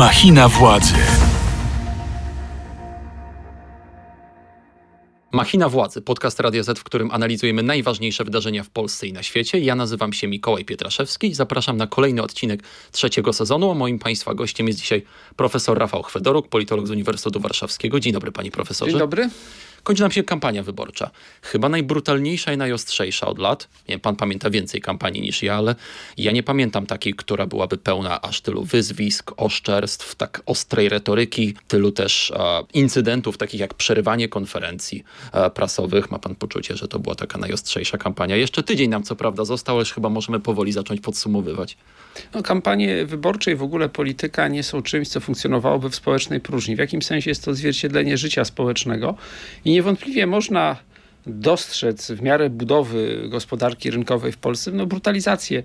Machina władzy. Machina Władzy, podcast Radia Z, w którym analizujemy najważniejsze wydarzenia w Polsce i na świecie. Ja nazywam się Mikołaj Pietraszewski i zapraszam na kolejny odcinek trzeciego sezonu. A moim Państwa gościem jest dzisiaj profesor Rafał Chwedoruk, politolog z Uniwersytetu Warszawskiego. Dzień dobry, panie profesorze. Dzień dobry. Kończy nam się kampania wyborcza. Chyba najbrutalniejsza i najostrzejsza od lat. Pan pamięta więcej kampanii niż ja, ale ja nie pamiętam takiej, która byłaby pełna aż tylu wyzwisk, oszczerstw, tak ostrej retoryki, tylu też e, incydentów, takich jak przerywanie konferencji e, prasowych. Ma pan poczucie, że to była taka najostrzejsza kampania. Jeszcze tydzień nam co prawda został, ale chyba możemy powoli zacząć podsumowywać. No, kampanie wyborcze i w ogóle polityka nie są czymś, co funkcjonowałoby w społecznej próżni. W jakim sensie jest to odzwierciedlenie życia społecznego niewątpliwie można dostrzec w miarę budowy gospodarki rynkowej w Polsce no, brutalizację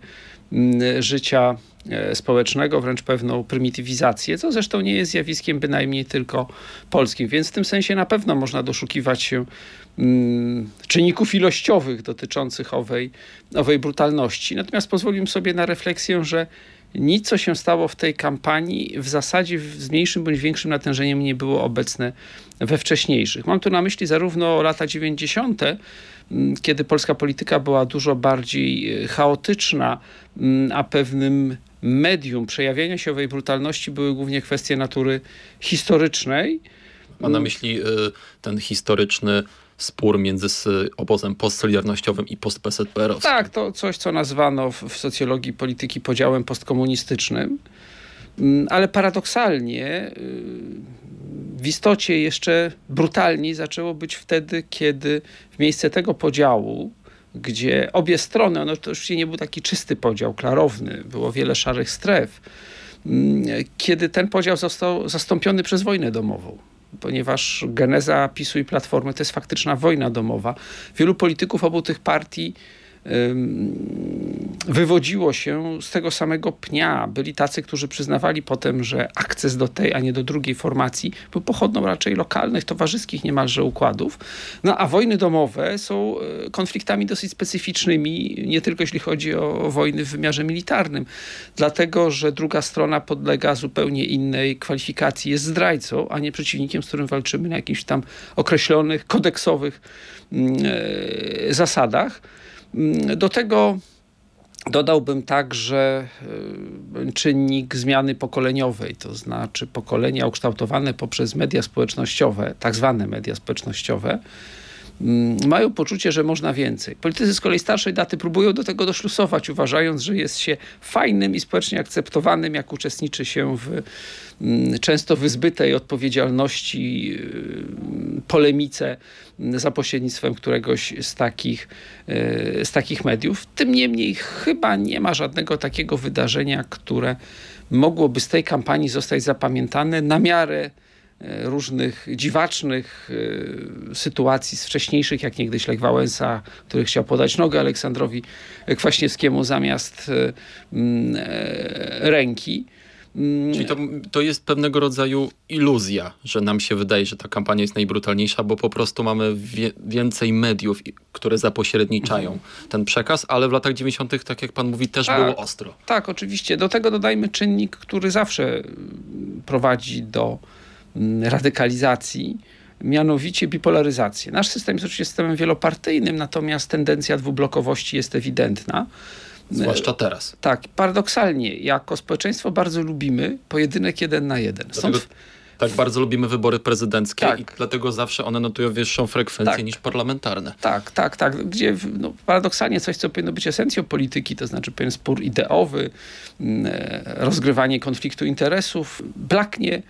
mm, życia e, społecznego, wręcz pewną prymitywizację, co zresztą nie jest zjawiskiem bynajmniej tylko polskim. Więc w tym sensie na pewno można doszukiwać się mm, czynników ilościowych dotyczących owej, owej brutalności. Natomiast pozwoliłem sobie na refleksję, że nic, co się stało w tej kampanii, w zasadzie z mniejszym bądź większym natężeniem nie było obecne we wcześniejszych. Mam tu na myśli zarówno lata 90., mm, kiedy polska polityka była dużo bardziej e, chaotyczna, mm, a pewnym medium przejawienia się owej brutalności były głównie kwestie natury historycznej. Ma na myśli y, ten historyczny spór między obozem postsolidarnościowym i post-PZPR-owskim. Tak, to coś, co nazwano w, socjologii polityki podziałem postkomunistycznym. Mm, ale paradoksalnie y, w istocie jeszcze brutalniej zaczęło być wtedy, kiedy w miejsce tego podziału, gdzie obie strony, no to już nie był taki czysty podział, klarowny, było wiele szarych stref, mm, kiedy ten podział został zastąpiony przez wojnę domową ponieważ geneza PiSu i Platformy to jest faktyczna wojna domowa. Wielu polityków obu tych partii wywodziło się z tego samego pnia. Byli tacy, którzy przyznawali potem, że akces do tej, a nie do drugiej formacji był pochodną raczej lokalnych, towarzyskich niemalże układów. No a wojny domowe są e, konfliktami dosyć specyficznymi, nie tylko jeśli chodzi o wojny w wymiarze militarnym, dlatego, że druga strona podlega zupełnie innej kwalifikacji, jest zdrajcą, a nie przeciwnikiem, z którym walczymy na jakichś tam określonych, kodeksowych mm, e, zasadach. Mm, do tego dodałbym także y, czynnik zmiany pokoleniowej, to znaczy pokolenia ukształtowane poprzez media społecznościowe, tak zwane media społecznościowe, mają poczucie, że można więcej. Politycy z kolei starszej daty próbują do tego doszlusować, uważając, że jest się fajnym i społecznie akceptowanym, jak uczestniczy się w Mm, często wyzbytej odpowiedzialności y, polemice za pośrednictwem któregoś z takich, y, z takich mediów. Tym niemniej chyba nie ma żadnego takiego wydarzenia, które mogłoby z tej kampanii zostać zapamiętane na miarę różnych dziwacznych sytuacji z wcześniejszych, jak niegdyś Lech Wałęsa, który chciał podać nogę Aleksandrowi Kwaśniewskiemu zamiast mm, ręki. Mm. Czyli to, to jest pewnego rodzaju iluzja, że nam się wydaje, że ta kampania jest najbrutalniejsza, bo po prostu mamy wie, więcej mediów, które zapośredniczają mhm. ten przekaz, ale w latach 90., tak jak pan mówi, też tak, było ostro. Tak, oczywiście. Do tego dodajmy czynnik, który zawsze prowadzi do radykalizacji mianowicie bipolaryzację. Nasz system jest oczywiście systemem wielopartyjnym, natomiast tendencja dwublokowości jest ewidentna. Zwłaszcza teraz. Tak, paradoksalnie, jako społeczeństwo bardzo lubimy pojedynek jeden na jeden. Dlatego... Tak, bardzo lubimy wybory prezydenckie tak. i dlatego zawsze one notują wyższą frekwencję tak. niż parlamentarne. Tak, tak, tak. Gdzie no, paradoksalnie coś, co powinno być esencją polityki, to znaczy pewien spór ideowy, mm, e, rozgrywanie konfliktu interesów, blaknie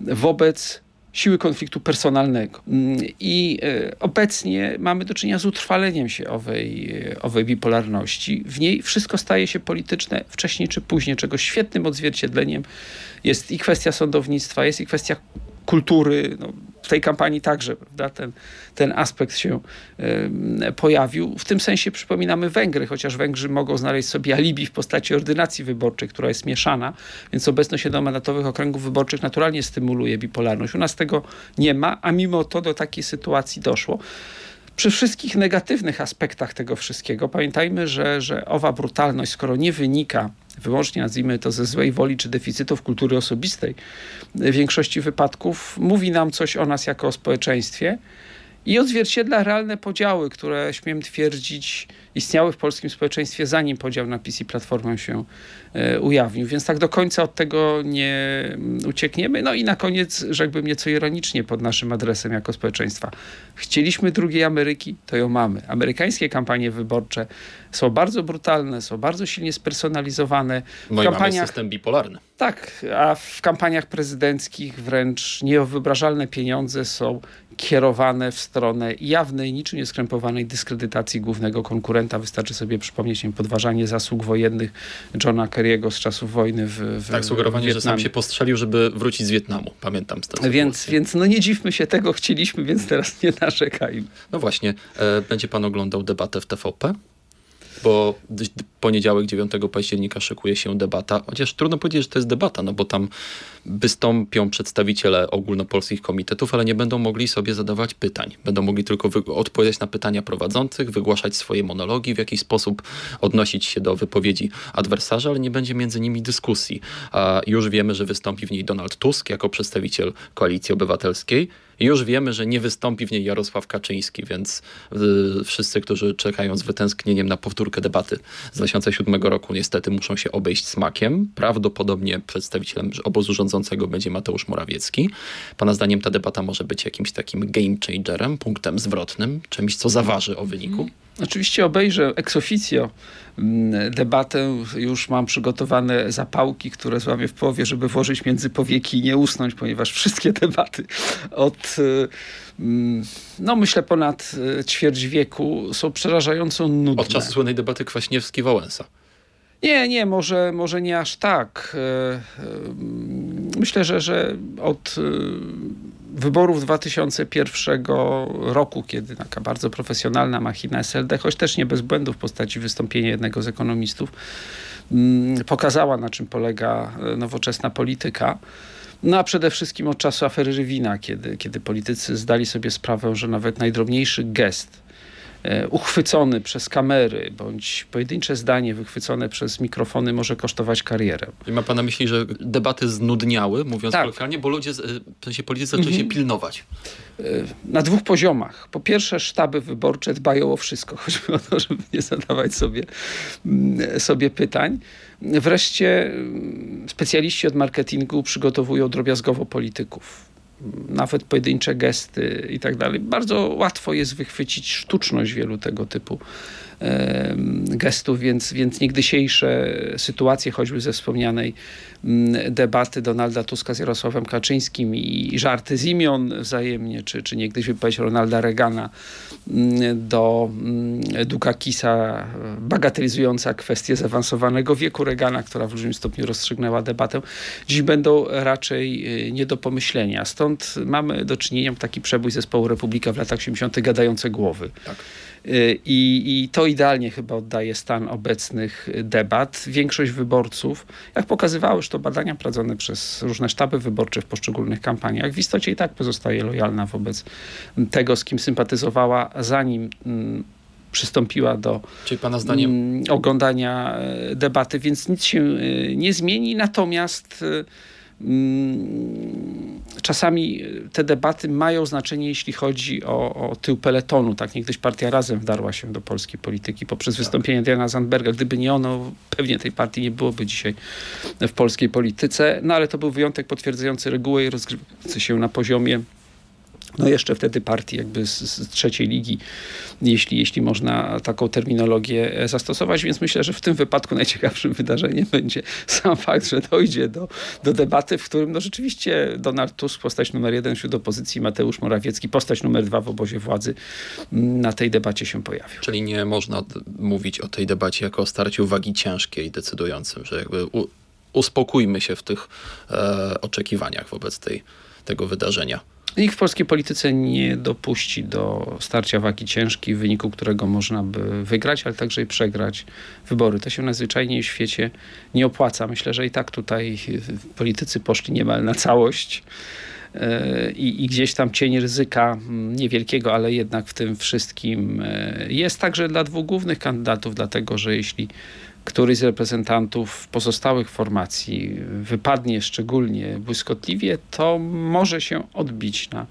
wobec siły konfliktu personalnego. Mm, I e, obecnie mamy do czynienia z utrwaleniem się owej, e, owej bipolarności. W niej wszystko staje się polityczne wcześniej czy później, czego świetnym odzwierciedleniem jest i kwestia sądownictwa, jest i kwestia kultury. No, w tej kampanii także prawda, ten, ten aspekt się y, pojawił. W tym sensie przypominamy Węgry, chociaż Węgrzy mogą znaleźć sobie alibi w postaci ordynacji wyborczej, która jest mieszana, więc obecność jednomandatowych okręgów wyborczych naturalnie stymuluje bipolarność. U nas tego nie ma, a mimo to do takiej sytuacji doszło. Przy wszystkich negatywnych aspektach tego wszystkiego, pamiętajmy, że, że owa brutalność, skoro nie wynika wyłącznie, nazwijmy to, ze złej woli czy deficytów kultury osobistej, w większości wypadków mówi nam coś o nas jako o społeczeństwie i odzwierciedla realne podziały, które śmiem twierdzić istniały w polskim społeczeństwie zanim podział na PiS i Platformę się e, ujawnił. Więc tak do końca od tego nie mm, uciekniemy. No i na koniec rzekłbym nieco ironicznie pod naszym adresem jako społeczeństwa. Chcieliśmy drugiej Ameryki, to ją mamy. Amerykańskie kampanie wyborcze są bardzo brutalne, są bardzo silnie spersonalizowane. No w kampaniach... mamy system bipolarny. Tak, a w kampaniach prezydenckich wręcz niewyobrażalne pieniądze są kierowane w stronę jawnej, niczym nieskrępowanej dyskredytacji głównego konkurenta. Wystarczy sobie przypomnieć im podważanie zasług wojennych Johna Kerry'ego z czasów wojny w, w Tak, sugerowanie, że sam się postrzelił, żeby wrócić z Wietnamu. Pamiętam z. Więc, więc no nie dziwmy się, tego chcieliśmy, więc teraz nie narzekajmy. No właśnie, e, będzie pan oglądał debatę w TVP? Bo poniedziałek 9 października szykuje się debata, chociaż trudno powiedzieć, że to jest debata, no bo tam wystąpią przedstawiciele ogólnopolskich komitetów, ale nie będą mogli sobie zadawać pytań. Będą mogli tylko odpowiadać na pytania prowadzących, wygłaszać swoje monologi, w jakiś sposób odnosić się do wypowiedzi adwersarza, ale nie będzie między nimi dyskusji. A już wiemy, że wystąpi w niej Donald Tusk jako przedstawiciel Koalicji Obywatelskiej. Już wiemy, że nie wystąpi w niej Jarosław Kaczyński, więc y, wszyscy, którzy czekają z wytęsknieniem na powtórkę debaty z 2007 roku, niestety muszą się obejść smakiem. Prawdopodobnie przedstawicielem obozu rządzącego będzie Mateusz Morawiecki. Pana zdaniem ta debata może być jakimś takim game changerem, punktem zwrotnym, czymś, co zaważy o wyniku? Oczywiście obejrzę ex officio mm, debatę. Już mam przygotowane zapałki, które złamię w połowie, żeby włożyć między powieki i nie usnąć, ponieważ wszystkie debaty od y, mm, no myślę ponad y, ćwierć wieku są przerażająco nudne. Od czasu słynnej debaty Kwaśniewski-Wałęsa. Nie, nie, może, może nie aż tak. E, e, myślę, że, że od e, wyborów 2001 roku, kiedy taka bardzo profesjonalna machina SLD, choć też nie bez błędów w postaci wystąpienia jednego z ekonomistów, mm, pokazała na czym polega nowoczesna polityka. No a przede wszystkim od czasu afery Rywina, kiedy, kiedy politycy zdali sobie sprawę, że nawet najdrobniejszy gest E, uchwycony przez kamery, bądź pojedyncze zdanie wychwycone przez mikrofony może kosztować karierę. I ma pan na myśli, że debaty znudniały, mówiąc tak. kolokwialnie, bo ludzie, w sensie politycy zaczęli mhm. się pilnować? E, na dwóch poziomach. Po pierwsze sztaby wyborcze dbają o wszystko. Chodzi o to, żeby nie zadawać sobie, mm, sobie pytań. Wreszcie mm, specjaliści od marketingu przygotowują drobiazgowo polityków nawet pojedyncze gesty i tak dalej. Bardzo łatwo jest wychwycić sztuczność wielu tego typu gestów, więc, więc niegdysiejsze sytuacje, choćby ze wspomnianej mm, debaty Donalda Tuska z Jarosławem Kaczyńskim i żarty z imion wzajemnie, czy, czy niegdyś wypowiedź Ronalda Reagana mm, do mm, Dukakisa bagatelizująca kwestię zaawansowanego wieku Reagana, która w dużym stopniu rozstrzygnęła debatę, dziś będą raczej y, nie do pomyślenia. Stąd mamy do czynienia taki przebój zespołu Republika w latach 80. gadające głowy. Tak. Y, I, I to idealnie chyba oddaje stan obecnych debat. Większość wyborców, jak pokazywały już to badania prowadzone przez różne sztaby wyborcze w poszczególnych kampaniach, w istocie i tak pozostaje lojalna wobec tego, z kim sympatyzowała, zanim mm, przystąpiła do Czyli pana zdaniem... Mm, oglądania e, debaty, więc nic się nie zmieni. Natomiast czasami te debaty mają znaczenie, jeśli chodzi o, o tył peletonu. Tak niegdyś partia Razem wdarła się do polskiej polityki poprzez tak. wystąpienie Diana Zandberga. Gdyby nie ono, pewnie tej partii nie byłoby dzisiaj w polskiej polityce. No ale to był wyjątek potwierdzający regułę i rozgrywający się na poziomie no jeszcze wtedy partii jakby z, z, trzeciej ligi, jeśli, jeśli można taką terminologię e, zastosować, więc myślę, że w tym wypadku najciekawszym wydarzeniem będzie sam fakt, że dojdzie do, do debaty, w którym no rzeczywiście Donald Tusk, postać numer jeden wśród opozycji, Mateusz Morawiecki, postać numer dwa w obozie władzy na tej debacie się pojawił. Czyli nie można mówić o tej debacie jako o starciu wagi ciężkiej decydującym, że jakby uspokójmy się w tych e, oczekiwaniach wobec tej, tego wydarzenia. Nikt w polskiej polityce nie dopuści do starcia wagi ciężkiej, w wyniku którego można by wygrać, ale także i przegrać wybory. To się najzwyczajniej w świecie nie opłaca. Myślę, że i tak tutaj politycy poszli niemal na całość i, i gdzieś tam cień ryzyka mm, niewielkiego, ale jednak w tym wszystkim jest także dla dwóch głównych kandydatów, dlatego że jeśli któryś z reprezentantów pozostałych formacji wypadnie szczególnie błyskotliwie, to może się odbić na,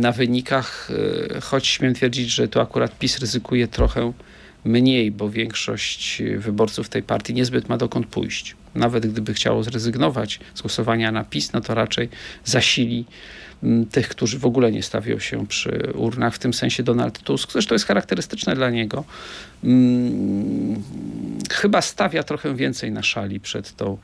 na wynikach, e, choć śmiem twierdzić, że tu akurat PiS ryzykuje trochę mniej, bo większość wyborców tej partii niezbyt ma dokąd pójść. Nawet gdyby chciało zrezygnować z głosowania na PiS, no to raczej zasili tych, którzy w ogóle nie stawią się przy urnach, w tym sensie Donald Tusk. Zresztą jest charakterystyczne dla niego. Chyba stawia trochę więcej na szali przed tą,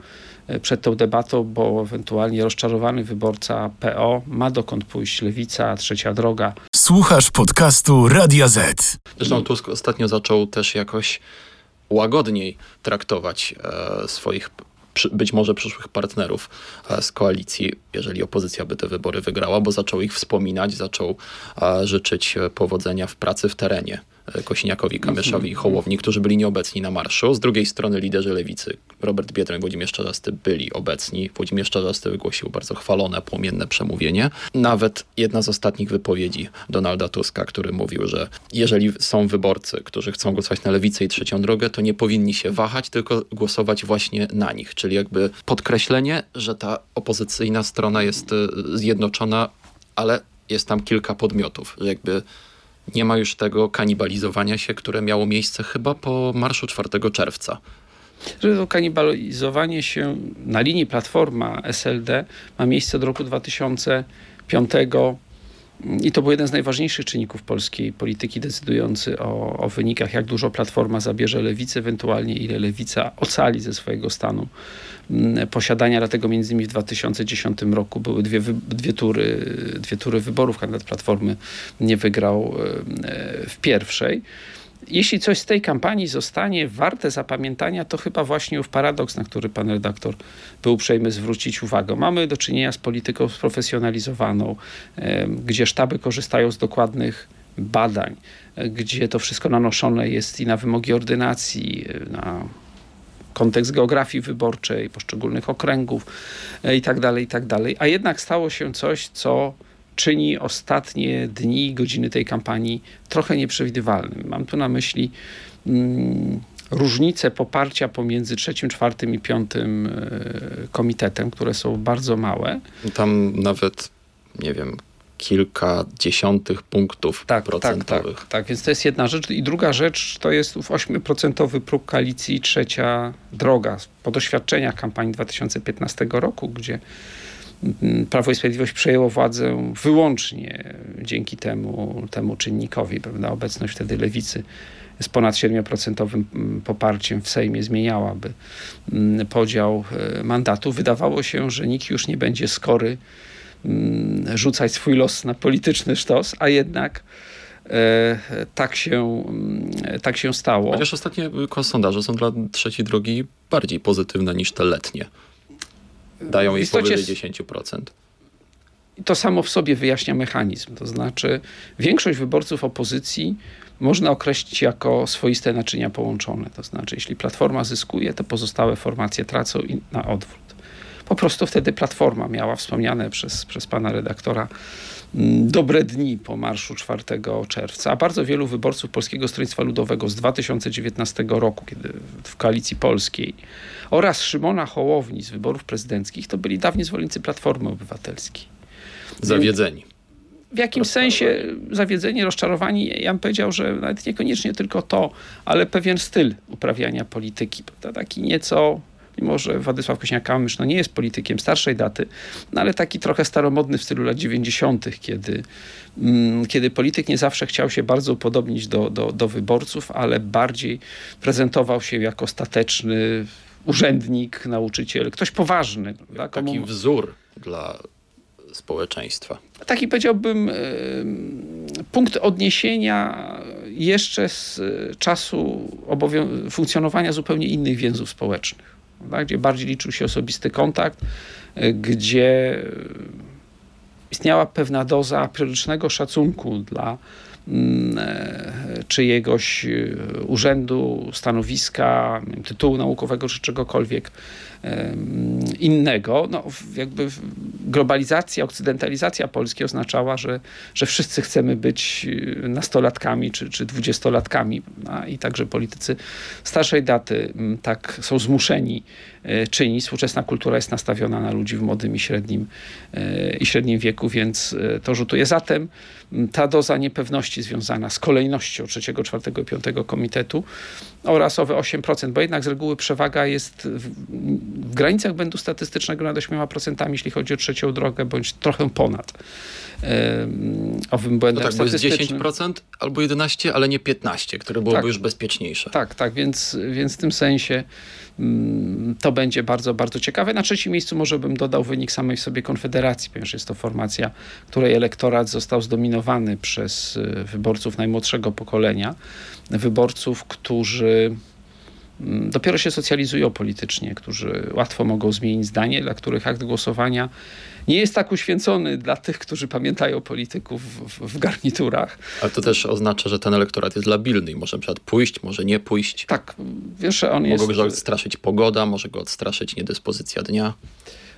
e, przed tą debatą, bo ewentualnie rozczarowany wyborca PO ma dokąd pójść. Lewica, Trzecia Droga. Słuchasz podcastu Radia Z. Zresztą Tusk ostatnio zaczął też jakoś łagodniej traktować e, swoich być może przyszłych partnerów e, z koalicji, jeżeli opozycja by te wybory wygrała, bo zaczął ich wspominać, zaczął e, życzyć powodzenia w pracy w terenie. Kosiniakowi, Kamyszowi i Hołowni, którzy byli nieobecni na marszu. Z drugiej strony liderzy lewicy, Robert Biedroń i Włodzimierz Czarzasty byli obecni. Włodzimierz Czarzasty wygłosił bardzo chwalone, płomienne przemówienie. Nawet jedna z ostatnich wypowiedzi Donalda Tuska, który mówił, że jeżeli są wyborcy, którzy chcą głosować na lewicę i trzecią drogę, to nie powinni się wahać, tylko głosować właśnie na nich. Czyli jakby podkreślenie, że ta opozycyjna strona jest e, zjednoczona, ale jest tam kilka podmiotów, że jakby nie ma już tego kanibalizowania się, które miało miejsce chyba po marszu 4 czerwca. To kanibalizowanie się na linii Platforma SLD ma miejsce od roku 2005 i to był jeden z najważniejszych czynników polskiej polityki, decydujący o, o, wynikach, jak dużo Platforma zabierze lewicy, ewentualnie ile lewica ocali ze swojego stanu mm, posiadania. Dlatego między innymi w 2010 roku były dwie, dwie, tury, dwie tury wyborów. Kandydat Platformy nie wygrał e, w pierwszej. Jeśli coś z tej kampanii zostanie warte zapamiętania, to chyba właśnie ów paradoks, na który pan redaktor był uprzejmy zwrócić uwagę. Mamy do czynienia z polityką sprofesjonalizowaną, gdzie sztaby korzystają z dokładnych badań, gdzie to wszystko nanoszone jest i na wymogi ordynacji, na kontekst geografii wyborczej, poszczególnych okręgów e, i tak tak. A jednak stało się coś, co czyni ostatnie dni, godziny tej kampanii trochę nieprzewidywalnym. Mam tu na myśli mm, różnice poparcia pomiędzy trzecim, czwartym i piątym e, komitetem, które są bardzo małe. Tam nawet, nie wiem, kilka dziesiątych punktów tak, procentowych. Tak, tak, tak, więc to jest jedna rzecz. I druga rzecz to jest ów 8% próg koalicji Trzecia Droga. Po doświadczeniach kampanii 2015 roku, gdzie Prawo i Sprawiedliwość przejęło władzę wyłącznie dzięki temu, temu czynnikowi. Prawda? Obecność wtedy lewicy z ponad 7% poparciem w Sejmie zmieniałaby mm, podział e, mandatu. Wydawało się, że nikt już nie będzie skory mm, rzucać swój los na polityczny sztos, a jednak e, tak się, mm, tak się stało. Chociaż ostatnie sondaże są dla trzeciej drogi bardziej pozytywne niż te letnie dają jej powyżej 10%. To samo w sobie wyjaśnia mechanizm. To znaczy, większość wyborców opozycji można określić jako swoiste naczynia połączone. To znaczy, jeśli platforma zyskuje, to pozostałe formacje tracą i na odwrót. Po prostu wtedy platforma miała wspomniane przez, przez pana redaktora dobre dni po marszu 4 czerwca, a bardzo wielu wyborców Polskiego Stronnictwa Ludowego z 2019 roku, kiedy w koalicji polskiej oraz Szymona Hołowni z wyborów prezydenckich, to byli dawni zwolennicy Platformy Obywatelskiej. Zawiedzeni. W jakimś sensie zawiedzeni, rozczarowani. Ja bym powiedział, że nawet niekoniecznie tylko to, ale pewien styl uprawiania polityki. Prawda? Taki nieco mimo że Władysław Kośniak-Kamysz no nie jest politykiem starszej daty, no ale taki trochę staromodny w stylu lat 90., kiedy, mm, kiedy polityk nie zawsze chciał się bardzo upodobnić do, do, do wyborców, ale bardziej prezentował się jako stateczny, urzędnik, nauczyciel, ktoś poważny. Tak? Taki wzór dla społeczeństwa. Taki powiedziałbym punkt odniesienia jeszcze z czasu funkcjonowania zupełnie innych więzów społecznych, tak? gdzie bardziej liczył się osobisty kontakt, gdzie istniała pewna doza periodycznego szacunku dla Mm, e, czyjegoś urzędu, stanowiska, tytułu naukowego czy czegokolwiek innego. No, jakby globalizacja, okcydentalizacja Polski oznaczała, że, że wszyscy chcemy być y, nastolatkami czy, czy dwudziestolatkami. No, I także politycy starszej daty tak są zmuszeni y, czynić. Współczesna kultura jest nastawiona na ludzi w młodym i średnim, y, i średnim wieku, więc to rzutuje. Zatem ta doza niepewności związana z kolejnością trzeciego, czwartego i piątego komitetu oraz owe 8%, bo jednak z reguły przewaga jest w, w granicach błędu statystycznego nad 8%, jeśli chodzi o trzecią drogę, bądź trochę ponad owym błędem no tak. Bo jest 10% albo 11, ale nie 15, które byłoby tak, już bezpieczniejsze. Tak, tak, więc, więc w tym sensie mm, to będzie bardzo, bardzo ciekawe. Na trzecim miejscu może bym dodał wynik samej w sobie Konfederacji, ponieważ jest to formacja, której elektorat został zdominowany przez y, wyborców najmłodszego pokolenia, wyborców, którzy dopiero się socjalizują politycznie, którzy łatwo mogą zmienić zdanie, dla których akt głosowania nie jest tak uświęcony dla tych, którzy pamiętają polityków w, w garniturach. Ale to też oznacza, że ten elektorat jest labilny i może na przykład pójść, może nie pójść. Tak, wiesz, on Mogą jest... go odstraszyć pogoda, może go odstraszyć niedyspozycja dnia.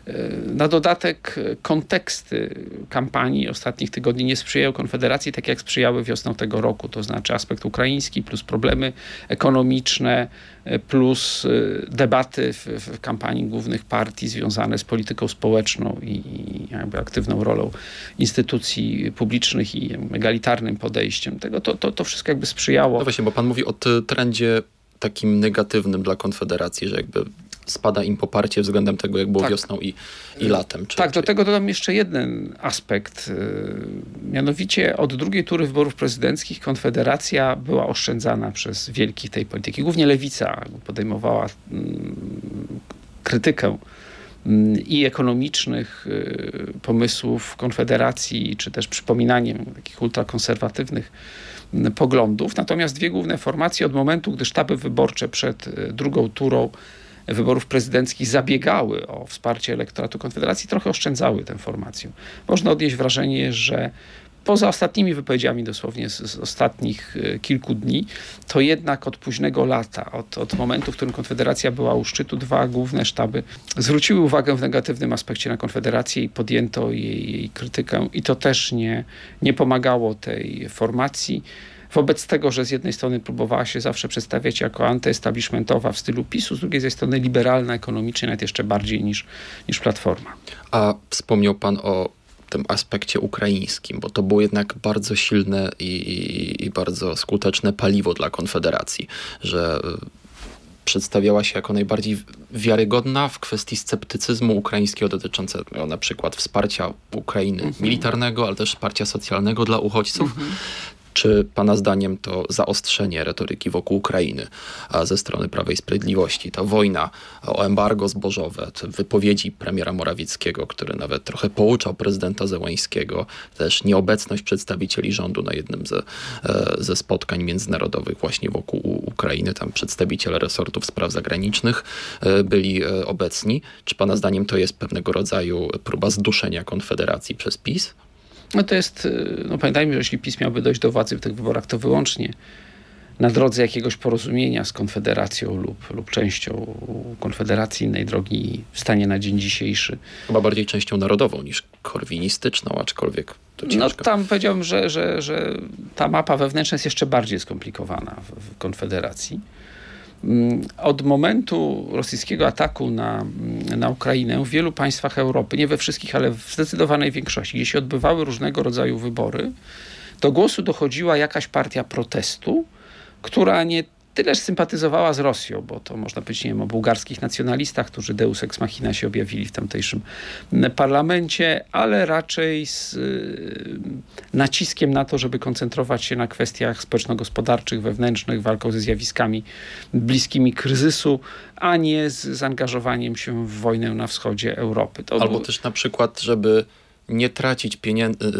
E, na dodatek e, konteksty kampanii ostatnich tygodni nie sprzyjają Konfederacji tak jak sprzyjały wiosną tego roku, to znaczy aspekt ukraiński plus problemy ekonomiczne e, plus debaty w, w kampanii głównych partii związane z polityką społeczną i, i aktywną rolą instytucji publicznych i egalitarnym podejściem tego, to, to, to wszystko jakby sprzyjało. No właśnie, bo pan mówi o trendzie takim negatywnym dla Konfederacji, że jakby spada im poparcie względem tego, jak było tak. wiosną i, i latem. Czy, tak, czy... do tego dodam jeszcze jeden aspekt. Y, mianowicie od drugiej tury wyborów prezydenckich Konfederacja była oszczędzana przez wielkich tej polityki. Głównie lewica podejmowała mm, krytykę mm, i ekonomicznych y, pomysłów Konfederacji, czy też przypominaniem takich ultrakonserwatywnych mm, poglądów. Natomiast dwie główne formacje od momentu, gdy sztaby wyborcze przed y, drugą turą wyborów prezydenckich zabiegały o wsparcie elektoratu Konfederacji, trochę oszczędzały tę formację. Można odnieść wrażenie, że poza ostatnimi wypowiedziami dosłownie z, z, ostatnich e, kilku dni, to jednak od późnego lata, od, od momentu, w którym Konfederacja była u szczytu, dwa główne sztaby zwróciły uwagę w negatywnym aspekcie na Konfederację i podjęto jej, jej krytykę i to też nie, nie pomagało tej formacji. Wobec tego, że z jednej strony próbowała się zawsze przedstawiać jako antyestablishmentowa w stylu PiSu, z drugiej ze strony liberalna ekonomicznie, nawet jeszcze bardziej niż, niż Platforma. A wspomniał pan o tym aspekcie ukraińskim, bo to było jednak bardzo silne i, i, i bardzo skuteczne paliwo dla Konfederacji, że y, przedstawiała się jako najbardziej wiarygodna w kwestii sceptycyzmu ukraińskiego dotyczącego na przykład wsparcia Ukrainy mm -hmm. militarnego, ale też wsparcia socjalnego dla uchodźców. Mm -hmm. Czy Pana zdaniem to zaostrzenie retoryki wokół Ukrainy ze strony Prawa i Sprawiedliwości, ta wojna o embargo zbożowe, te wypowiedzi premiera Morawieckiego, który nawet trochę pouczał prezydenta Zełańskiego, też nieobecność przedstawicieli rządu na jednym ze, e, ze spotkań międzynarodowych właśnie wokół Ukrainy, tam przedstawiciele resortów spraw zagranicznych e, byli e, obecni. Czy Pana zdaniem to jest pewnego rodzaju próba zduszenia Konfederacji przez PiS? No to jest, y, no pamiętajmy, że jeśli PiS miałby dojść do władzy w tych wyborach, to wyłącznie na drodze jakiegoś porozumienia z Konfederacją lub, lub częścią Konfederacji innej drogi stanie na dzień dzisiejszy. Chyba bardziej częścią narodową niż korwinistyczną, aczkolwiek to ciężko. No tam powiedziałbym, że, że, że ta mapa wewnętrzna jest jeszcze bardziej skomplikowana w, w Konfederacji. Mm, od momentu rosyjskiego ataku na, mm, na Ukrainę w wielu państwach Europy, nie we wszystkich, ale w zdecydowanej większości, gdzie się odbywały różnego rodzaju wybory, do głosu dochodziła jakaś partia protestu, która nie tyleż sympatyzowała z Rosją, bo to można powiedzieć, nie wiem, o bułgarskich nacjonalistach, którzy Deus Ex Machina się objawili w tamtejszym parlamencie, ale raczej z y, naciskiem na to, żeby koncentrować się na kwestiach społeczno-gospodarczych, wewnętrznych, walką ze zjawiskami bliskimi kryzysu, a nie z zaangażowaniem się w wojnę na wschodzie Europy. To Albo też na przykład, żeby nie tracić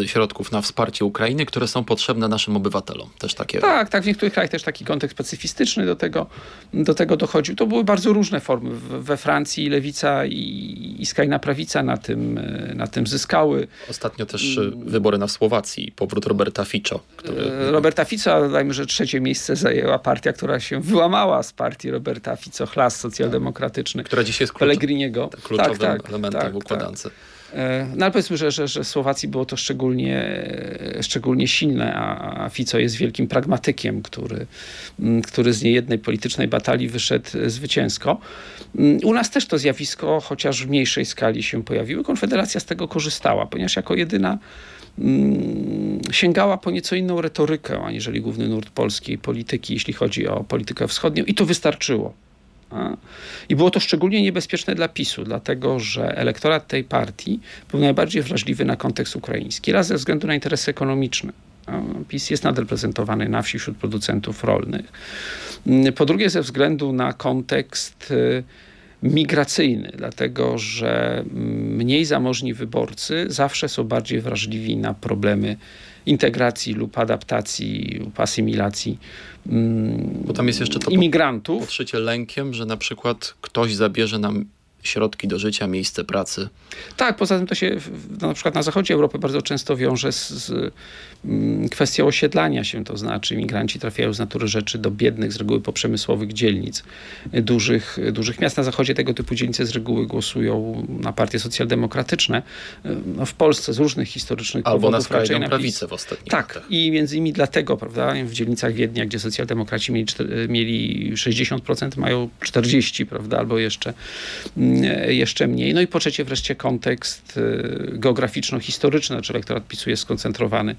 y, środków na wsparcie Ukrainy, które są potrzebne naszym obywatelom. Też takie... Tak, tak. W niektórych krajach też taki kontekst specyfistyczny do tego, do tego dochodził. To były bardzo różne formy. We Francji lewica i, i skrajna prawica na tym, na tym zyskały. Ostatnio też wybory na Słowacji, powrót Roberta Fico. Który... Roberta Fico, dajmy, że trzecie miejsce zajęła partia, która się wyłamała z partii Roberta Fico, Chlas Socjaldemokratyczny. Która dzisiaj jest klucz... Pellegriniego. kluczowym tak, tak, elementem tak, w układance. Tak. E, no ale powiedzmy, że, że, że Słowacji było to szczególnie, szczególnie silne, a, Fico jest wielkim pragmatykiem, który, który z niejednej politycznej batalii wyszedł zwycięsko. U nas też to zjawisko, chociaż w mniejszej skali się pojawiło. Konfederacja z tego korzystała, ponieważ jako jedyna sięgała po nieco inną retorykę, aniżeli główny nurt polskiej polityki, jeśli chodzi o politykę wschodnią i to wystarczyło. I było to szczególnie niebezpieczne dla PiSu, dlatego że elektorat tej partii był najbardziej wrażliwy na kontekst ukraiński, raz ze względu na interesy ekonomiczne. PiS jest nadreprezentowany na wsi wśród producentów rolnych. Po drugie, ze względu na kontekst y, migracyjny, dlatego że mniej zamożni wyborcy zawsze są bardziej wrażliwi na problemy integracji lub adaptacji lub asymilacji Bo tam jest jeszcze to imigrantów. Podszycie lękiem, że na przykład ktoś zabierze nam środki do życia, miejsce pracy. Tak, poza tym to się no, na przykład na zachodzie Europy bardzo często wiąże z, z mm, kwestią osiedlania się, to znaczy migranci trafiają z natury rzeczy do biednych, z reguły poprzemysłowych dzielnic, dużych, dużych miast. Na zachodzie tego typu dzielnice z reguły głosują na partie socjaldemokratyczne. No, w Polsce z różnych historycznych Albo powodów na raczej na prawicę w ostatnich Tak, latach. i między innymi dlatego, prawda, w dzielnicach Wiednia, gdzie socjaldemokraci mieli, mieli 60%, mają 40%, prawda, albo jeszcze mm, jeszcze mniej. No i po trzecie wreszcie kontekst y, geograficzno-historyczny, znaczy elektorat PiSu jest skoncentrowany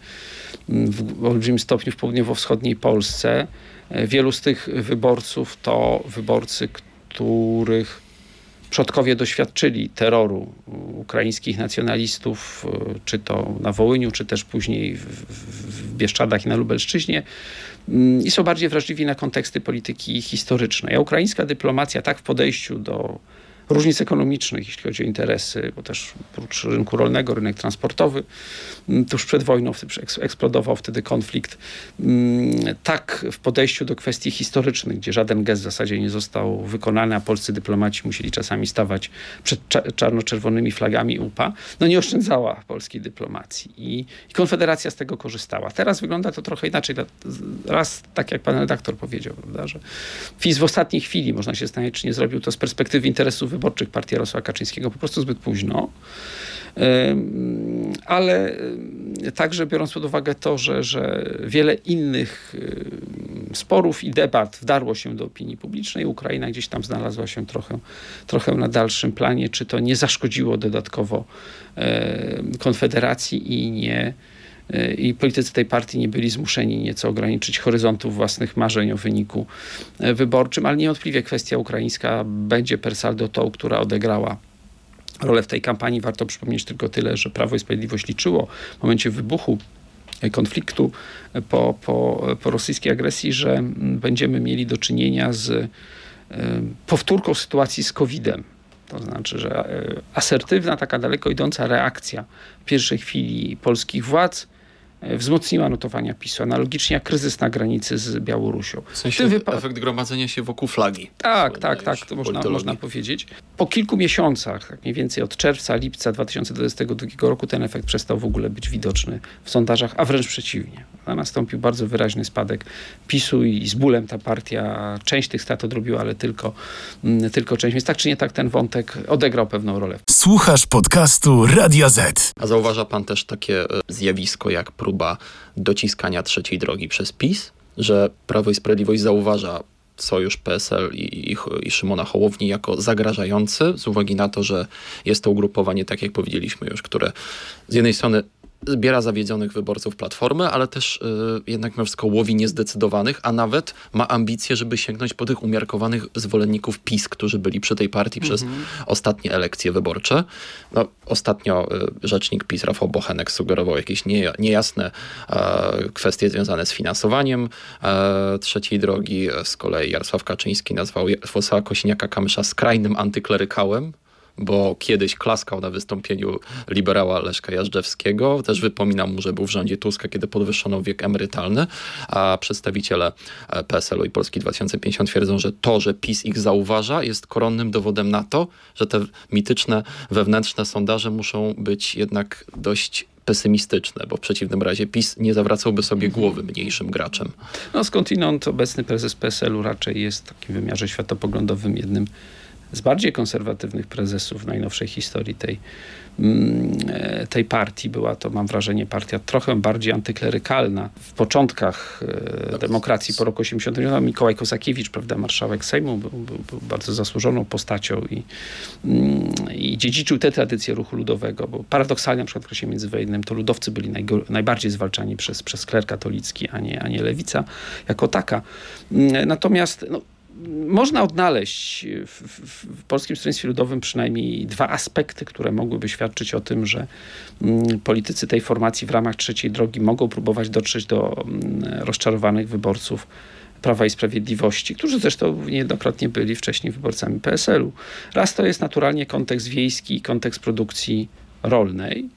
mm, w olbrzymim stopniu w południowo-wschodniej Polsce. E, wielu z tych wyborców to wyborcy, których przodkowie doświadczyli terroru ukraińskich nacjonalistów, czy to na Wołyniu, czy też później w, w Bieszczadach i na Lubelszczyźnie mm, i są bardziej wrażliwi na konteksty polityki historycznej. A ukraińska dyplomacja tak w podejściu do różnic ekonomicznych, jeśli chodzi o interesy, bo też oprócz rynku rolnego, rynek transportowy, mm, tuż przed wojną eksplodował wtedy konflikt. Mm, tak w podejściu do kwestii historycznych, gdzie żaden gest w zasadzie nie został wykonany, a polscy dyplomaci musieli czasami stawać przed czarno-czerwonymi flagami UPA, no nie oszczędzała polskiej dyplomacji I, i Konfederacja z tego korzystała. Teraz wygląda to trochę inaczej. Raz, tak jak pan redaktor powiedział, prawda, że FIS w ostatniej chwili, można się zastanawiać, czy nie zrobił to z perspektywy interesów wyborczych partii Jarosława Kaczyńskiego po prostu zbyt późno. Ale także biorąc pod uwagę to, że, że wiele innych sporów i debat wdarło się do opinii publicznej, Ukraina gdzieś tam znalazła się trochę, trochę na dalszym planie, czy to nie zaszkodziło dodatkowo Konfederacji i nie i politycy tej partii nie byli zmuszeni nieco ograniczyć horyzontów własnych marzeń o wyniku e, wyborczym, ale niewątpliwie kwestia ukraińska będzie per saldo tą, która odegrała rolę w tej kampanii. Warto przypomnieć tylko tyle, że Prawo i Sprawiedliwość liczyło w momencie wybuchu konfliktu po, po, po rosyjskiej agresji, że będziemy mieli do czynienia z e, powtórką sytuacji z COVID-em. To znaczy, że e, asertywna, taka daleko idąca reakcja w pierwszej chwili polskich władz wzmocniła notowania PiSu, analogicznie jak kryzys na granicy z Białorusią. W sensie wypa- efekt gromadzenia się wokół flagi. Tak, tak, tak, to można, można powiedzieć. Po kilku miesiącach, tak mniej więcej od czerwca, lipca 2022 roku ten efekt przestał w ogóle być widoczny w sondażach, a wręcz przeciwnie. Nastąpił bardzo wyraźny spadek PiSu i z bólem ta partia część tych strat odrobiła, ale tylko, mm, tylko część. Więc tak czy nie tak ten wątek odegrał pewną rolę. Słuchasz podcastu Radia Z. A zauważa pan też takie e, zjawisko jak próba dociskania trzeciej drogi przez PiS, że Prawo i Sprawiedliwość zauważa sojusz PSL i, i, i, Szymona Hołowni jako zagrażający, z uwagi na to, że jest to ugrupowanie, tak jak powiedzieliśmy już, które z jednej strony zbiera zawiedzionych wyborców Platformy, ale też y, jednak mimo wszystko łowi niezdecydowanych, a nawet ma ambicje, żeby sięgnąć po tych umiarkowanych zwolenników PiS, którzy byli przy tej partii przez mhm. ostatnie elekcje wyborcze. No, ostatnio y, rzecznik PiS Rafał Bochenek sugerował jakieś nie, niejasne y, kwestie związane z finansowaniem e, trzeciej drogi. Z kolei Jarosław Kaczyński nazwał Włosława Kosiniaka-Kamysza skrajnym antyklerykałem bo kiedyś klaskał na wystąpieniu liberała Leszka Jażdżewskiego. Też wypominam mu, że był w rządzie Tuska, kiedy podwyższono wiek emerytalny, a przedstawiciele e, PSL-u i Polski 2050 twierdzą, że to, że PiS ich zauważa, jest koronnym dowodem na to, że te mityczne wewnętrzne sondaże muszą być jednak dość pesymistyczne, bo w przeciwnym razie PiS nie zawracałby sobie głowy mniejszym graczem. No skądinąd obecny prezes PSL-u raczej jest w takim wymiarze światopoglądowym jednym z bardziej konserwatywnych prezesów w najnowszej historii tej, mm, e, tej partii. Była to, mam wrażenie, partia trochę bardziej antyklerykalna. W początkach e, demokracji po roku 89 Mikołaj Kosakiewicz, prawda, marszałek Sejmu, był, był, był bardzo zasłużoną postacią i, mm, i dziedziczył te tradycje ruchu ludowego, bo paradoksalnie na przykład w okresie międzywojennym to ludowcy byli najbardziej zwalczani przez, przez kler katolicki, a nie, a nie lewica jako taka. Mm, natomiast no, można odnaleźć w, w, w, Polskim Stronnictwie Ludowym przynajmniej dwa aspekty, które mogłyby świadczyć o tym, że mm, politycy tej formacji w ramach trzeciej drogi mogą próbować dotrzeć do mm, rozczarowanych wyborców Prawa i Sprawiedliwości, którzy zresztą niejednokrotnie byli wcześniej wyborcami PSL-u. Raz to jest naturalnie kontekst wiejski, kontekst produkcji rolnej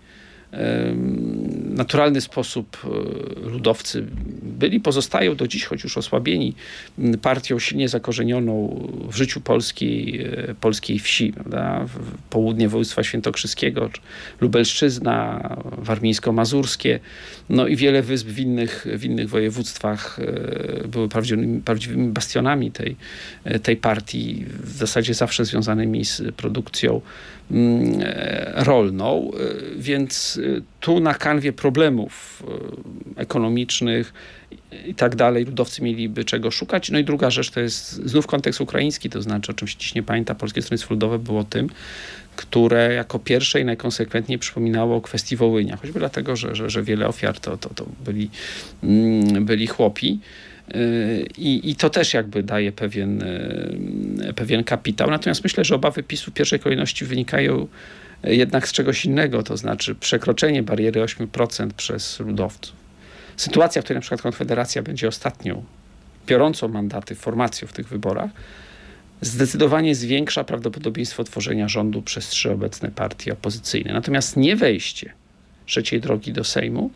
naturalny sposób e, ludowcy byli, pozostają do dziś, choć już osłabieni, partią silnie zakorzenioną w życiu polskiej, e, polskiej wsi. Prawda? Południe województwa świętokrzyskiego, Lubelszczyzna, warmińsko-mazurskie, no i wiele wysp w innych, w innych województwach e, były prawdziwymi, prawdziwymi bastionami tej, tej partii, w zasadzie zawsze związanymi z produkcją rolną, e, więc e, tu na kanwie problemów ekonomicznych i tak dalej ludowcy mieliby czego szukać. No i druga rzecz to jest znów kontekst ukraiński, to znaczy o czymś dziś nie pamięta, Polskie Stronnictwo Ludowe było tym, które jako pierwsze i najkonsekwentniej przypominało o kwestii Wołynia, choćby dlatego, że, że, że wiele ofiar to, to, to byli, mm, byli chłopi. I, I, to też jakby daje pewien, e, pewien kapitał. Natomiast myślę, że obawy PiSu w pierwszej kolejności wynikają jednak z czegoś innego, to znaczy przekroczenie bariery 8% przez ludowców. Sytuacja, w której na przykład Konfederacja będzie ostatnią biorącą mandaty formacją w tych wyborach, zdecydowanie zwiększa prawdopodobieństwo tworzenia rządu przez trzy obecne partie opozycyjne. Natomiast nie wejście trzeciej drogi do Sejmu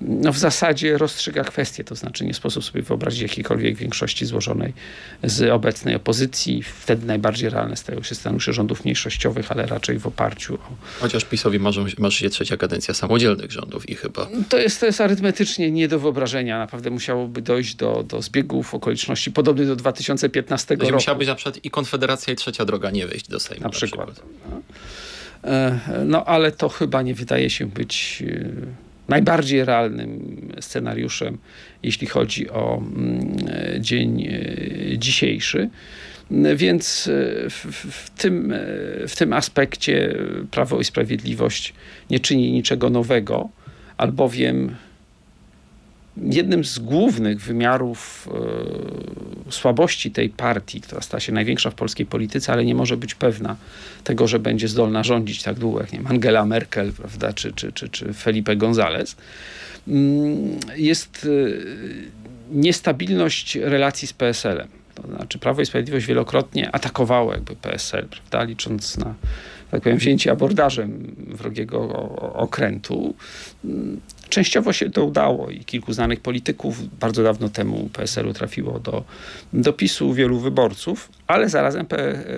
no w zasadzie rozstrzyga kwestię, to znaczy nie sposób sobie wyobrazić jakiejkolwiek większości złożonej z obecnej opozycji. Wtedy najbardziej realne stają się scenariusze rządów mniejszościowych, ale raczej w oparciu o... Chociaż PiSowi marzy, marzy się trzecia kadencja samodzielnych rządów i chyba... To jest, to jest arytmetycznie nie do wyobrażenia. Naprawdę musiałoby dojść do, do zbiegów okoliczności podobnych do 2015 roku. Musiała być na przykład i Konfederacja i Trzecia Droga nie wejść do Sejmu. Na, na przykład. przykład. No. E, no ale to chyba nie wydaje się być e, najbardziej realnym scenariuszem, jeśli chodzi o mm, dzień e, dzisiejszy. Więc e, w, w, tym, e, w tym aspekcie Prawo i Sprawiedliwość nie czyni niczego nowego, albowiem jednym z głównych wymiarów e, słabości tej partii, która stała się największa w polskiej polityce, ale nie może być pewna tego, że będzie zdolna rządzić tak długo jak nie wiem, Angela Merkel prawda, czy, czy, czy, czy Felipe González, mm, jest e, niestabilność relacji z PSL-em. To znaczy Prawo i Sprawiedliwość wielokrotnie atakowało jakby PSL, prawda, licząc na tak powiem, wzięcie abordażem wrogiego okrętu. Częściowo się to udało i kilku znanych polityków bardzo dawno temu PSL-u trafiło do, do PiSu wielu wyborców, ale zarazem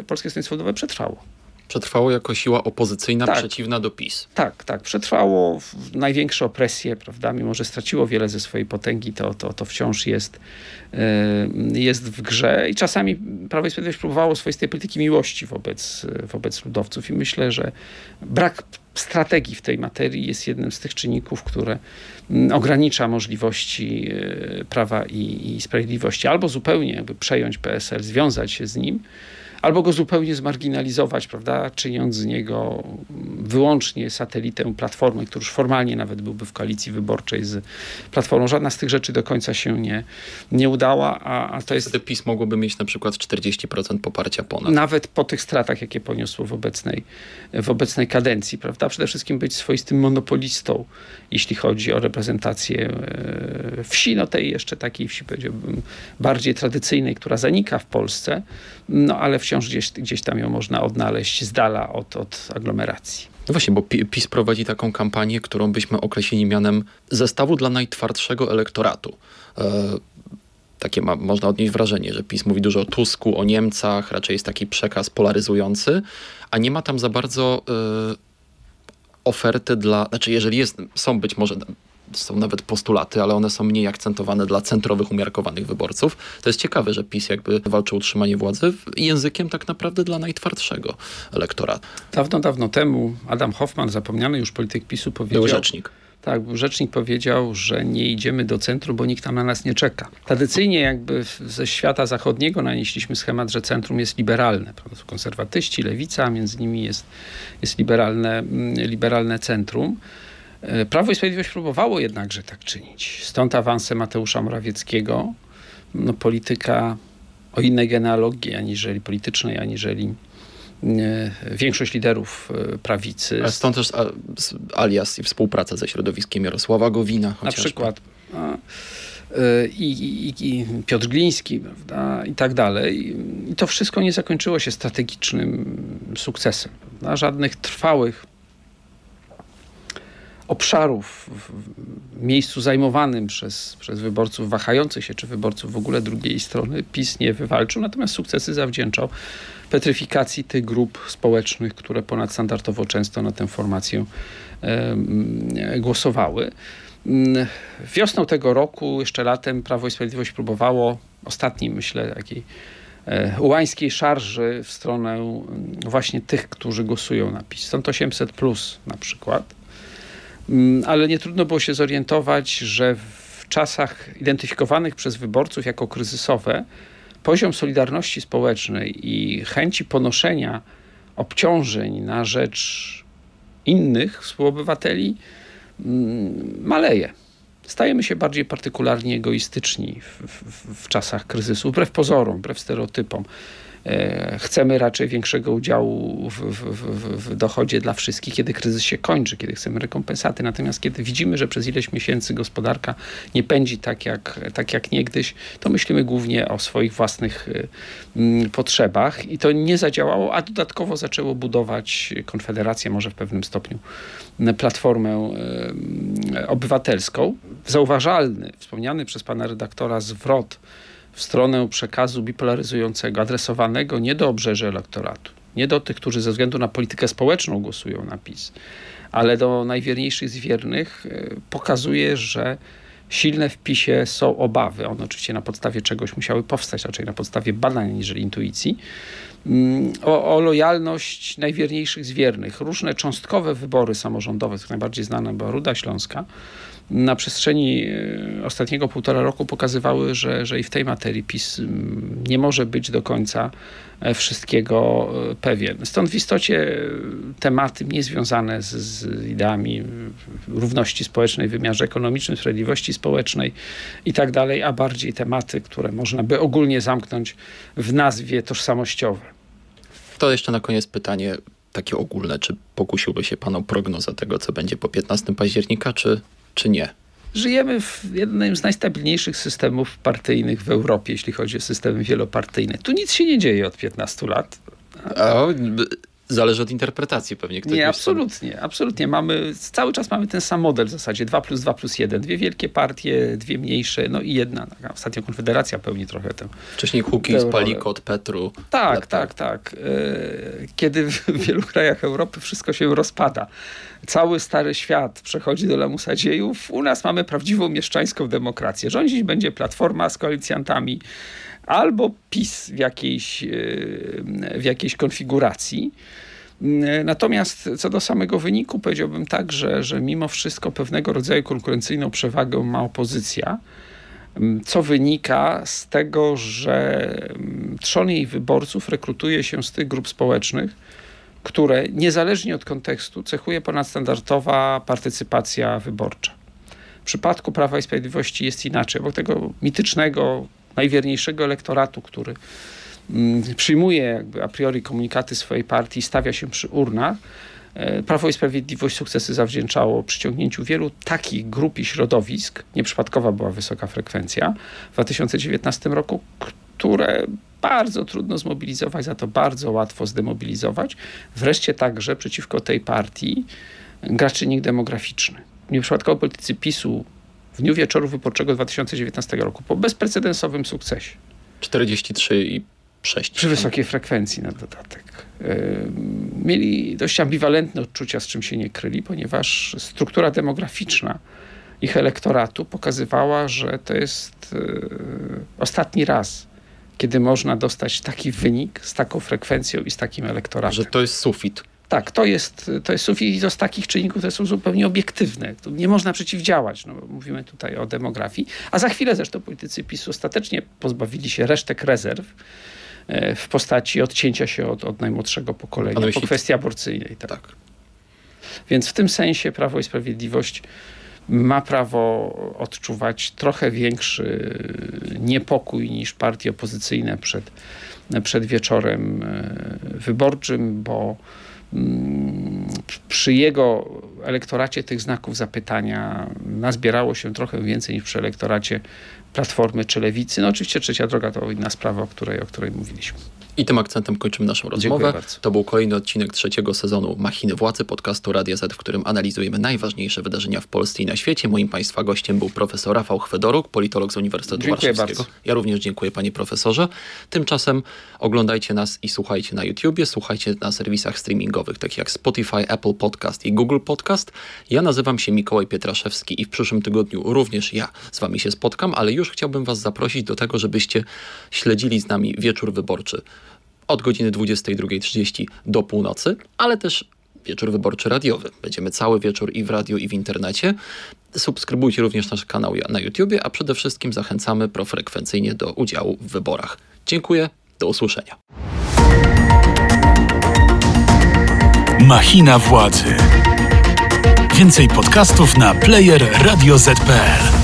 Polskie Stronnictwo Ludowe przetrwało. Przetrwało jako siła opozycyjna tak, przeciwna do PiS. Tak, tak. Przetrwało największe opresje, prawda? Mimo, że straciło wiele ze swojej potęgi, to, to, to wciąż jest, yy, jest w grze. I czasami Prawo i Sprawiedliwość próbowało swoistej polityki miłości wobec, wobec ludowców. I myślę, że brak strategii w tej materii jest jednym z tych czynników, które mm, ogranicza możliwości e, prawa i, i sprawiedliwości. Albo zupełnie jakby przejąć PSL, związać się z nim, albo go zupełnie zmarginalizować, prawda, czyniąc z niego wyłącznie satelitę Platformy, który już formalnie nawet byłby w koalicji wyborczej z Platformą. Żadna z tych rzeczy do końca się nie, nie udała, a, a to jest... Wtedy PiS mogłoby mieć na przykład 40% poparcia ponad. Nawet po tych stratach, jakie poniosło w obecnej, w obecnej kadencji, prawda? Przede wszystkim być swoistym monopolistą, jeśli chodzi o reprezentację e, wsi, no tej jeszcze takiej wsi, powiedziałbym, bardziej tradycyjnej, która zanika w Polsce, no ale wciąż gdzieś, gdzieś tam ją można odnaleźć z dala od, od aglomeracji. No właśnie, bo PiS prowadzi taką kampanię, którą byśmy określili mianem zestawu dla najtwardszego elektoratu. E, takie ma, można odnieść wrażenie, że PiS mówi dużo o Tusku, o Niemcach, raczej jest taki przekaz polaryzujący, a nie ma tam za bardzo e, oferty dla, znaczy jeżeli jest, są być może są nawet postulaty, ale one są mniej akcentowane dla centrowych, umiarkowanych wyborców. To jest ciekawe, że PiS jakby walczy o utrzymanie władzy językiem tak naprawdę dla najtwardszego elektoratu. Dawno, dawno temu Adam Hoffman, zapomniany już polityk PiSu, powiedział... Był rzecznik. Tak, rzecznik powiedział, że nie idziemy do centrum, bo nikt tam na nas nie czeka. Tradycyjnie jakby ze świata zachodniego nanieśliśmy schemat, że centrum jest liberalne. Są konserwatyści, lewica, między nimi jest, jest liberalne, mm, liberalne centrum. E, Prawo i Sprawiedliwość próbowało jednakże tak czynić. Stąd awanse Mateusza Morawieckiego, no, polityka o innej genealogii aniżeli politycznej, aniżeli e, większość liderów e, prawicy. A stąd też alias i współpraca ze środowiskiem Jarosława Gowina. Na przykład. A, i, i, i, Piotr Gliński, prawda, i tak dalej. I to wszystko nie zakończyło się strategicznym sukcesem. Prawda? Żadnych trwałych obszarów w miejscu zajmowanym przez, przez wyborców wahających się, czy wyborców w ogóle drugiej strony PiS nie wywalczył, natomiast sukcesy zawdzięczał petryfikacji tych grup społecznych, które ponadstandardowo często na tę formację e, głosowały. Wiosną tego roku, jeszcze latem, Prawo i Sprawiedliwość próbowało, ostatniej myślę, takiej e, ułańskiej szarży w stronę właśnie tych, którzy głosują na PiS. Stąd 800 plus na przykład Mm, ale nie trudno było się zorientować, że w czasach identyfikowanych przez wyborców jako kryzysowe poziom solidarności społecznej i chęci ponoszenia obciążeń na rzecz innych współobywateli mm, maleje. Stajemy się bardziej partykularnie egoistyczni w, w, w czasach kryzysu, wbrew pozorom, wbrew stereotypom. E, chcemy raczej większego udziału w, w, w, dochodzie dla wszystkich, kiedy kryzys się kończy, kiedy chcemy rekompensaty. Natomiast kiedy widzimy, że przez ileś miesięcy gospodarka nie pędzi tak jak, tak jak niegdyś, to myślimy głównie o swoich własnych e, potrzebach i to nie zadziałało, a dodatkowo zaczęło budować Konfederacja, może w pewnym stopniu Platformę e, Obywatelską. Zauważalny, wspomniany przez pana redaktora zwrot w stronę przekazu bipolaryzującego, adresowanego nie do obrzeży elektoratu, nie do tych, którzy ze względu na politykę społeczną głosują na PiS, ale do najwierniejszych z wiernych, e, pokazuje, że silne w PiSie są obawy. One oczywiście na podstawie czegoś musiały powstać, raczej na podstawie badań niż intuicji, mm, o, o, lojalność najwierniejszych z wiernych. Różne cząstkowe wybory samorządowe, najbardziej znane była Ruda Śląska, na przestrzeni e, ostatniego półtora roku pokazywały, że, że i w tej materii PiS mm, nie może być do końca e, wszystkiego e, pewien. Stąd w istocie tematy niezwiązane z, z ideami równości społecznej wymiarze ekonomicznym, sprawiedliwości społecznej i tak dalej, a bardziej tematy, które można by ogólnie zamknąć w nazwie tożsamościowe. To jeszcze na koniec pytanie takie ogólne. Czy pokusiłby się Pan o prognozę tego, co będzie po 15 października, czy czy nie? Żyjemy w jednym z najstabilniejszych systemów partyjnych w Europie, jeśli chodzi o systemy wielopartyjne. Tu nic się nie dzieje od 15 lat. A, Zależy od interpretacji pewnie. Ktoś nie, absolutnie, tam... absolutnie. Mamy, cały czas mamy ten sam model w zasadzie. 2 plus 2 plus 1. Dwie wielkie partie, dwie mniejsze, no i jedna. Ostatnio Konfederacja pełni trochę tę Wcześniej Hukis, Palikot, Petru. Tak, tak, tak. E, kiedy w wielu krajach Europy wszystko się rozpada. Cały stary świat przechodzi do lamusa dziejów. U nas mamy prawdziwą mieszczańską demokrację. Rządzić będzie Platforma z koalicjantami albo PiS w jakiejś, e, w jakiejś konfiguracji. E, natomiast co do samego wyniku, powiedziałbym tak, że, że mimo wszystko pewnego rodzaju konkurencyjną przewagę ma opozycja, co wynika z tego, że trzon jej wyborców rekrutuje się z tych grup społecznych, które niezależnie od kontekstu cechuje ponadstandardowa partycypacja wyborcza. W przypadku Prawa i Sprawiedliwości jest inaczej, bo tego mitycznego, najwierniejszego elektoratu, który mm, przyjmuje jakby a priori komunikaty swojej partii, stawia się przy urnach, e, Prawo i Sprawiedliwość sukcesy zawdzięczało przyciągnięciu wielu takich grup i środowisk, nieprzypadkowa była wysoka frekwencja w 2019 roku, które bardzo trudno zmobilizować, za to bardzo łatwo zdemobilizować. Wreszcie także przeciwko tej partii gra czynnik demograficzny. Nieprzypadkowo politycy PiSu w dniu wieczoru wyborczego 2019 roku po bezprecedensowym sukcesie 43 i 6. przy wysokiej frekwencji na dodatek. Mieli dość ambiwalentne odczucia, z czym się nie kryli, ponieważ struktura demograficzna ich elektoratu pokazywała, że to jest yy, ostatni raz, kiedy można dostać taki wynik z taką frekwencją i z takim elektoratem. Że to jest sufit. Tak, to jest, to jest sufit z takich czynników, które są zupełnie obiektywne. Tu nie można przeciwdziałać. No, mówimy tutaj o demografii. A za chwilę zresztą politycy PiSu ostatecznie pozbawili się resztek rezerw e, w postaci odcięcia się od, od najmłodszego pokolenia po kwestii aborcyjnej. Tak. Tak. Więc w tym sensie Prawo i Sprawiedliwość ma prawo odczuwać trochę większy niepokój niż partie opozycyjne przed, przed wieczorem e, wyborczym, bo przy jego elektoracie tych znaków zapytania nazbierało się trochę więcej niż przy elektoracie Platformy czy Lewicy. No oczywiście trzecia droga to inna sprawa, o której, o której mówiliśmy. I tym akcentem kończymy naszą rozmowę. To był kolejny odcinek trzeciego sezonu Machiny Władzy podcastu Radia Z, w którym analizujemy najważniejsze wydarzenia w Polsce i na świecie. Moim Państwa gościem był profesor Rafał Chwedoruk, politolog z Uniwersytetu Dziękuję Warszawskiego. bardzo. Ja również dziękuję panie profesorze. Tymczasem oglądajcie nas i słuchajcie na YouTubie, słuchajcie na serwisach streamingowych takich jak Spotify, Apple Podcast i Google Podcast. Ja nazywam się Mikołaj Pietraszewski i w przyszłym tygodniu również ja z wami się spotkam, ale już chciałbym was zaprosić do tego, żebyście śledzili z nami wieczór wyborczy od godziny 22.30 do północy, ale też wieczór wyborczy radiowy. Będziemy cały wieczór i w radiu, i w internecie. Subskrybujcie również nasz kanał na YouTubie, a przede wszystkim zachęcamy profrekwencyjnie do udziału w wyborach. Dziękuję, do usłyszenia. Machina władzy. Więcej podcastów na player radioz.pl.